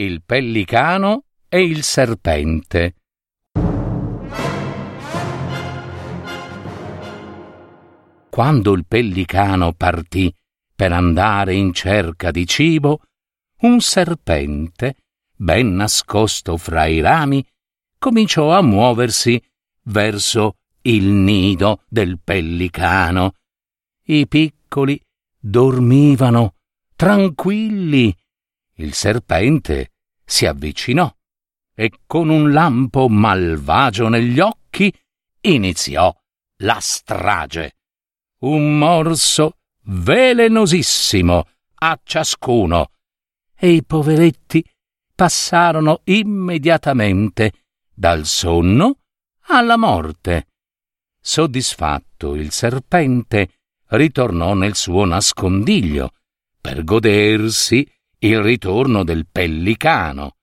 Il pellicano e il serpente. Quando il pellicano partì per andare in cerca di cibo, un serpente, ben nascosto fra i rami, cominciò a muoversi verso il nido del pellicano. I piccoli dormivano tranquilli. Il serpente si avvicinò e con un lampo malvagio negli occhi iniziò la strage. Un morso velenosissimo a ciascuno, e i poveretti passarono immediatamente dal sonno alla morte. Soddisfatto il serpente ritornò nel suo nascondiglio per godersi il ritorno del pellicano.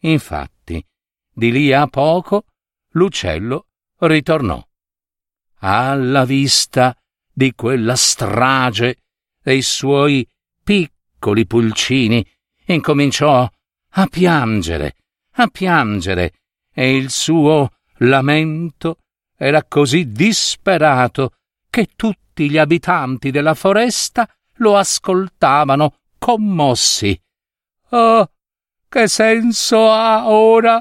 Infatti, di lì a poco l'uccello ritornò. Alla vista di quella strage dei suoi piccoli pulcini, incominciò a piangere, a piangere, e il suo lamento era così disperato che tutti gli abitanti della foresta lo ascoltavano commossi. Oh, che senso ha ora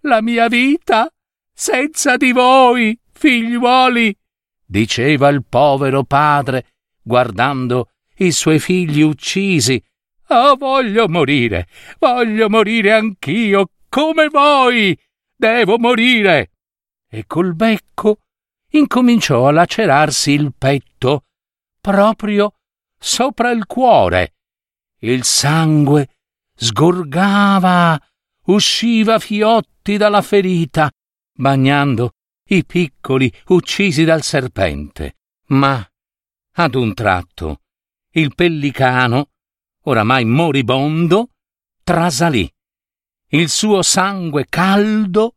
la mia vita senza di voi, figliuoli? diceva il povero padre, guardando i suoi figli uccisi. Oh, voglio morire, voglio morire anch'io, come voi. Devo morire. E col becco incominciò a lacerarsi il petto, proprio sopra il cuore. Il sangue sgorgava, usciva fiotti dalla ferita, bagnando i piccoli uccisi dal serpente. Ma, ad un tratto, il pellicano, oramai moribondo, trasalì. Il suo sangue caldo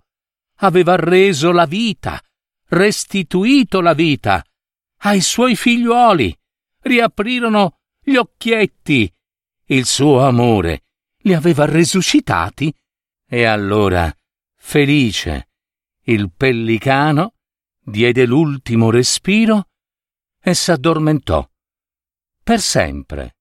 aveva reso la vita, restituito la vita ai suoi figliuoli. Riaprirono gli occhietti. Il suo amore li aveva resuscitati. E allora, felice, il pellicano diede l'ultimo respiro e s'addormentò per sempre.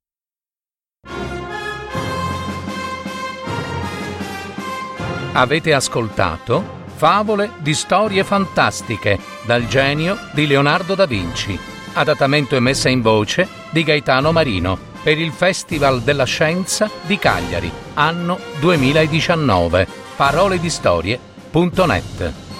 Avete ascoltato Favole di storie fantastiche dal genio di Leonardo da Vinci, adattamento e messa in voce di Gaetano Marino per il Festival della Scienza di Cagliari, anno 2019. Parole di storie.net